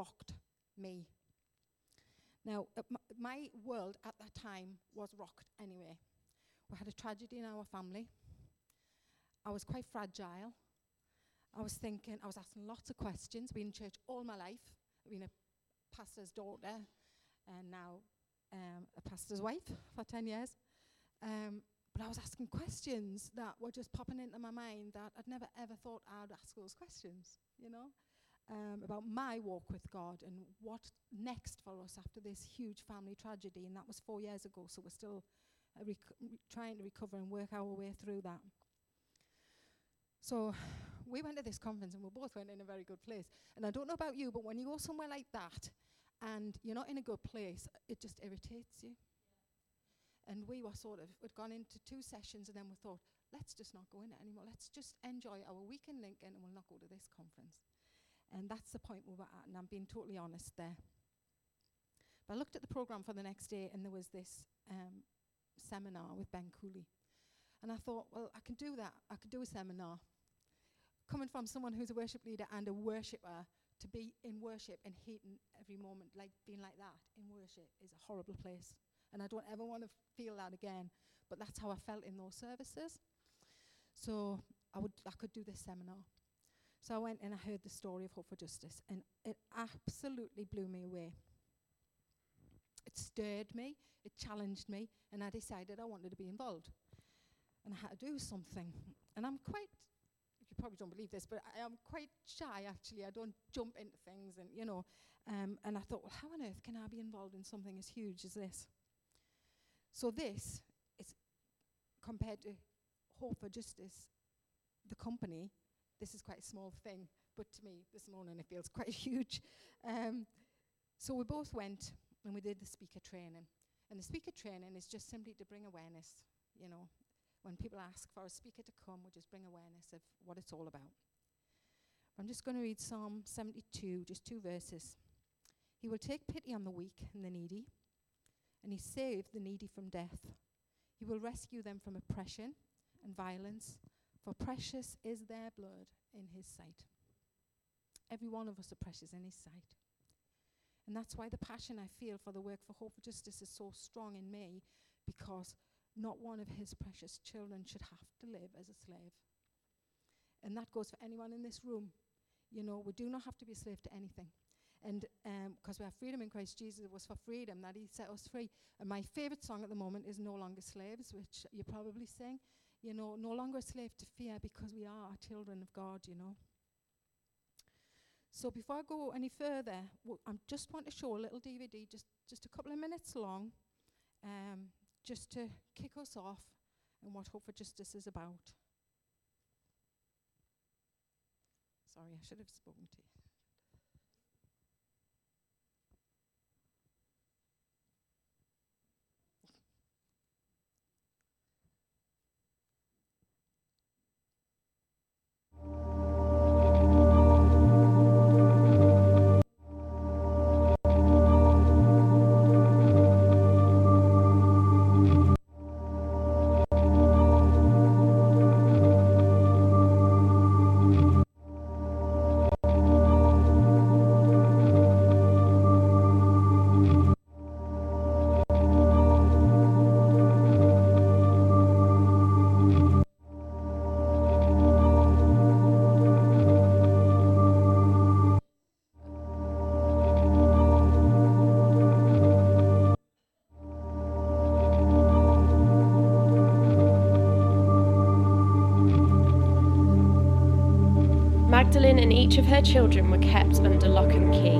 rocked me. Now, uh, my world at that time was rocked anyway. We had a tragedy in our family. I was quite fragile. I was thinking, I was asking lots of questions. Been in church all my life. I've been a pastor's daughter and now um, a pastor's wife for 10 years. Um, but I was asking questions that were just popping into my mind that I'd never ever thought I'd ask those questions, you know, um, about my walk with God and what next for us after this huge family tragedy. And that was four years ago, so we're still uh, rec- re- trying to recover and work our way through that. So we went to this conference and we both went in a very good place. And I don't know about you, but when you go somewhere like that and you're not in a good place, it just irritates you. And we were sort of, we'd gone into two sessions and then we thought, let's just not go in it anymore. Let's just enjoy our week in Lincoln and we'll not go to this conference. And that's the point we were at, and I'm being totally honest there. But I looked at the program for the next day and there was this um, seminar with Ben Cooley. And I thought, well, I can do that. I could do a seminar. Coming from someone who's a worship leader and a worshipper, to be in worship and hating every moment, like being like that in worship, is a horrible place. And I don't ever want to feel that again. But that's how I felt in those services. So I would I could do this seminar. So I went and I heard the story of Hope for Justice, and it absolutely blew me away. It stirred me, it challenged me, and I decided I wanted to be involved. And I had to do something. And I'm quite you probably don't believe this, but I am quite shy actually. I don't jump into things and you know. Um, and I thought, well, how on earth can I be involved in something as huge as this? So this is compared to Hope for Justice, the company, this is quite a small thing, but to me this morning it feels quite huge. Um, so we both went and we did the speaker training. And the speaker training is just simply to bring awareness, you know. When people ask for a speaker to come, we just bring awareness of what it's all about. I'm just going to read Psalm 72, just two verses. He will take pity on the weak and the needy and he saved the needy from death. He will rescue them from oppression and violence, for precious is their blood in his sight. Every one of us are precious in his sight. And that's why the passion I feel for the work for Hope for Justice is so strong in me, because not one of his precious children should have to live as a slave. And that goes for anyone in this room. You know, we do not have to be a slave to anything. And because um, we have freedom in Christ Jesus, it was for freedom that He set us free. And my favorite song at the moment is No Longer Slaves, which you probably sing. You know, no longer a slave to fear because we are children of God, you know. So before I go any further, I just want to show a little DVD, just, just a couple of minutes long, um, just to kick us off and what Hope for Justice is about. Sorry, I should have spoken to you. Magdalene and each of her children were kept under lock and key.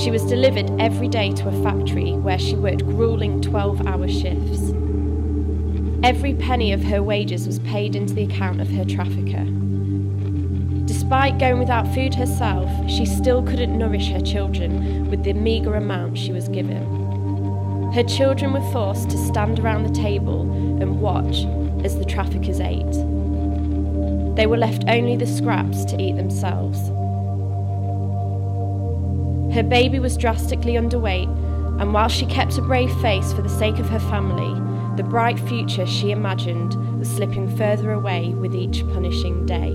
She was delivered every day to a factory where she worked grueling 12 hour shifts. Every penny of her wages was paid into the account of her trafficker. Despite going without food herself, she still couldn't nourish her children with the meagre amount she was given. Her children were forced to stand around the table and watch as the traffickers ate. They were left only the scraps to eat themselves. Her baby was drastically underweight, and while she kept a brave face for the sake of her family, the bright future she imagined was slipping further away with each punishing day.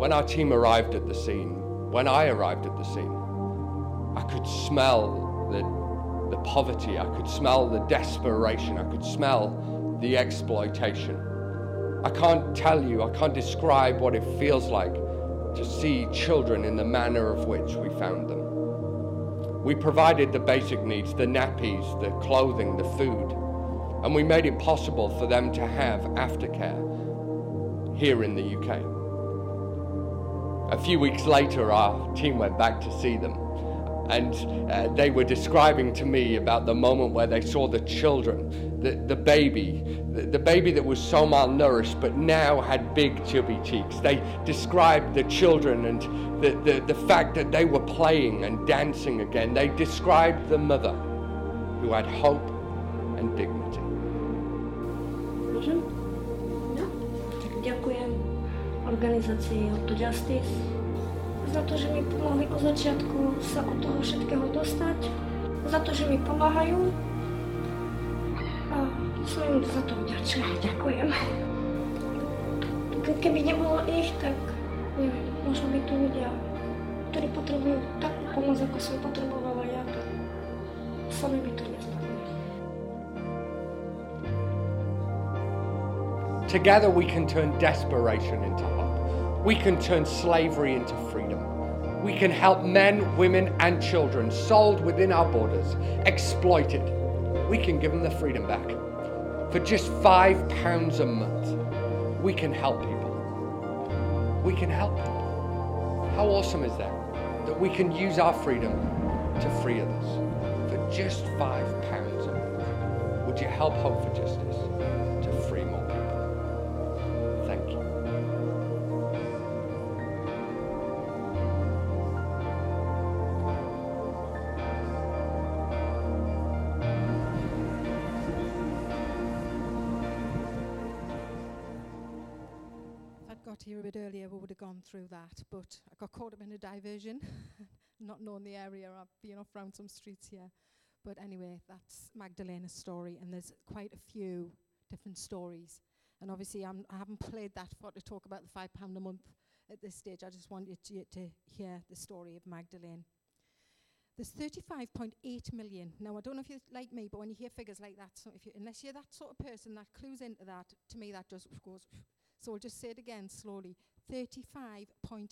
When our team arrived at the scene, when I arrived at the scene, could smell the, the poverty, I could smell the desperation, I could smell the exploitation. I can't tell you, I can't describe what it feels like to see children in the manner of which we found them. We provided the basic needs the nappies, the clothing, the food, and we made it possible for them to have aftercare here in the UK. A few weeks later, our team went back to see them and uh, they were describing to me about the moment where they saw the children, the, the baby, the, the, baby that was so malnourished but now had big chubby cheeks. They described the children and the, the, the fact that they were playing and dancing again. They described the mother who had hope and dignity. Ďakujem organizácii to Justice za to, že mi pomohli od začiatku sa od toho všetkého dostať, za to, že mi pomáhajú a som im za to vďačná. Ďakujem. Keby nebolo ich, tak neviem, možno by tu ľudia, ktorí potrebujú takú pomoc, ako som potrebovala ja, tak sami by to nestali. Together we can turn desperation into hope. We can turn slavery into freedom. We can help men, women, and children sold within our borders, exploited. We can give them the freedom back. For just five pounds a month, we can help people. We can help people. How awesome is that? That we can use our freedom to free others. For just five pounds a month, would you help Hope for Justice to free more bit earlier, we would have gone through that, but I got caught up in a diversion, not knowing the area. I've been off around some streets here. But anyway, that's Magdalena's story, and there's quite a few different stories. And obviously, I'm, I haven't played that for to talk about the five pound a month at this stage. I just wanted you to hear the story of Magdalene. There's 35.8 million. Now, I don't know if you're like me, but when you hear figures like that, so if you, unless you're that sort of person that clues into that, to me that just goes so I'll just say it again slowly 35.8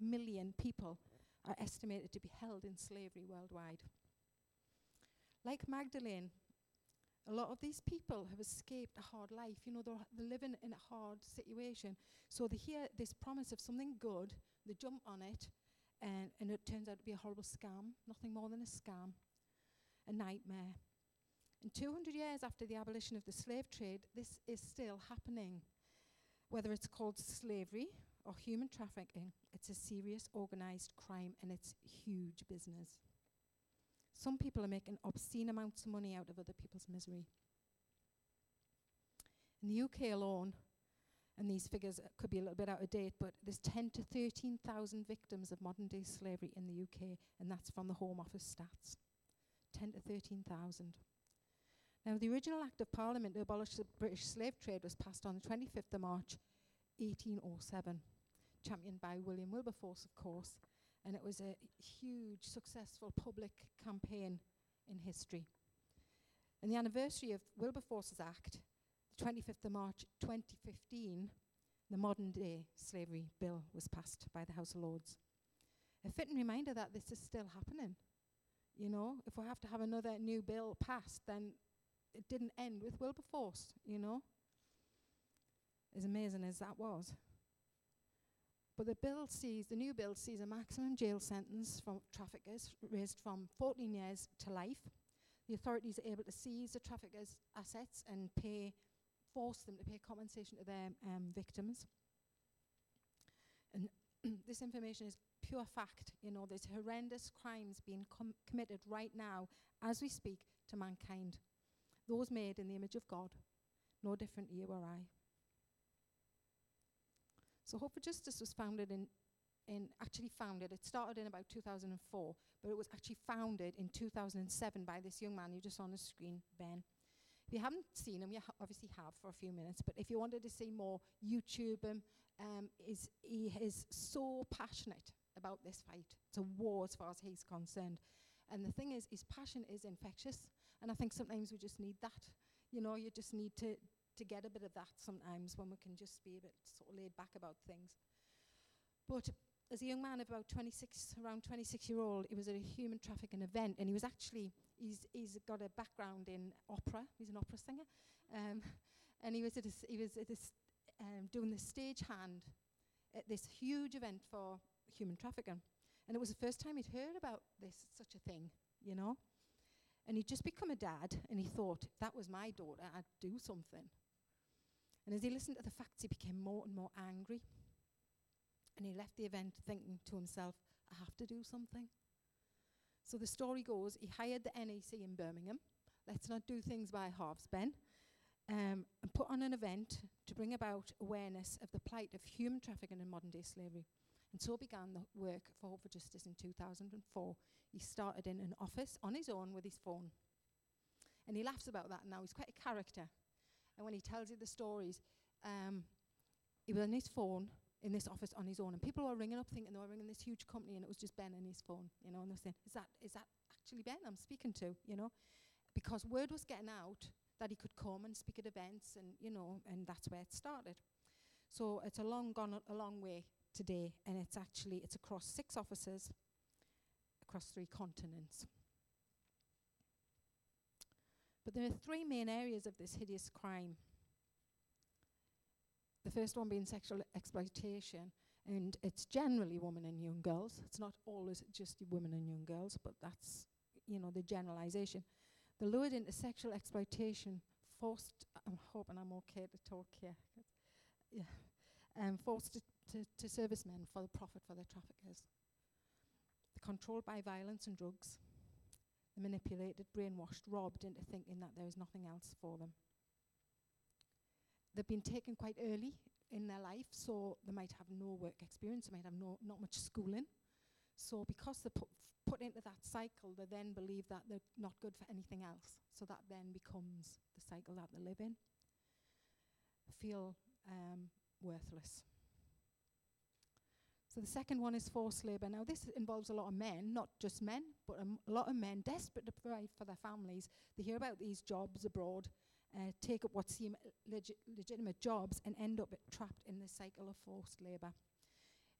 million people are estimated to be held in slavery worldwide. Like Magdalene, a lot of these people have escaped a hard life. You know, they're, they're living in a hard situation. So they hear this promise of something good, they jump on it, and, and it turns out to be a horrible scam, nothing more than a scam, a nightmare. And 200 years after the abolition of the slave trade, this is still happening. Whether it's called slavery or human trafficking, it's a serious organized crime and it's huge business. Some people are making obscene amounts of money out of other people's misery. In the UK alone, and these figures could be a little bit out of date, but there's 10 to 13,000 victims of modern day slavery in the UK, and that's from the Home Office stats. 10 to 13,000. Now, the original Act of Parliament to abolish the British slave trade was passed on the 25th of March 1807, championed by William Wilberforce, of course, and it was a huge, successful public campaign in history. And the anniversary of Wilberforce's Act, the 25th of March 2015, the modern day slavery bill was passed by the House of Lords. A fitting reminder that this is still happening. You know, if we have to have another new bill passed, then it didn't end with Wilberforce, you know. As amazing as that was. But the bill sees, the new bill sees a maximum jail sentence for traffickers raised from 14 years to life. The authorities are able to seize the traffickers' assets and pay, force them to pay compensation to their um, victims. And this information is pure fact. You know, there's horrendous crimes being com committed right now as we speak to mankind those made in the image of God, no different you or I. So Hope for Justice was founded in, in actually founded, it started in about 2004, but it was actually founded in 2007 by this young man you just on the screen, Ben. If you haven't seen him, you ha obviously have for a few minutes, but if you wanted to see more, YouTube him, um, is he is so passionate about this fight. It's a war as far as he's concerned. And the thing is, his passion is infectious. And I think sometimes we just need that. You know, you just need to, to get a bit of that sometimes when we can just be a bit sort of laid back about things. But as a young man of about 26, around 26 year old, he was at a human trafficking event and he was actually, he's, he's got a background in opera. He's an opera singer. Um, and he was at a, s- he was at this, um, doing the stage hand at this huge event for human trafficking. And it was the first time he'd heard about this, such a thing, you know. And he'd just become a dad, and he thought, if that was my daughter, I'd do something. And as he listened to the facts, he became more and more angry. And he left the event thinking to himself, I have to do something. So the story goes he hired the NEC in Birmingham. Let's not do things by halves, Ben. Um, and put on an event to bring about awareness of the plight of human trafficking and modern day slavery. And so began the work for Hope for Justice in 2004. He started in an office on his own with his phone. And he laughs about that now. He's quite a character. And when he tells you the stories, um, he was on his phone in this office on his own. And people were ringing up thinking they were ringing this huge company and it was just Ben and his phone, you know, and they're saying, is that, is that actually Ben I'm speaking to, you know? Because word was getting out that he could come and speak at events and, you know, and that's where it started. So it's a long gone a, a long way today and it's actually, it's across six offices across three continents. But there are three main areas of this hideous crime. The first one being sexual exploitation, and it's generally women and young girls. It's not always just women and young girls, but that's, you know, the generalization. The lured into sexual exploitation, forced, I'm hoping I'm okay to talk here. Yeah. Um, forced to, to, servicemen for the profit for their traffickers. They're controlled by violence and drugs. They're manipulated, brainwashed, robbed into thinking that there is nothing else for them. They've been taken quite early in their life, so they might have no work experience, they might have no, not much schooling. So because they're put, put into that cycle, they then believe that they're not good for anything else. So that then becomes the cycle that they live in. Feel um, worthless. So the second one is forced labour. Now this involves a lot of men, not just men, but a, lot of men desperate to provide for their families. They hear about these jobs abroad, uh, take up what seem legi- legitimate jobs, and end up trapped in the cycle of forced labour.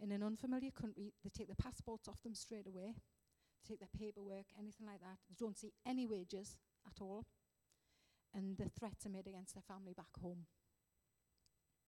In an unfamiliar country, they take the passports off them straight away, take their paperwork, anything like that. They don't see any wages at all, and the threats are made against their family back home.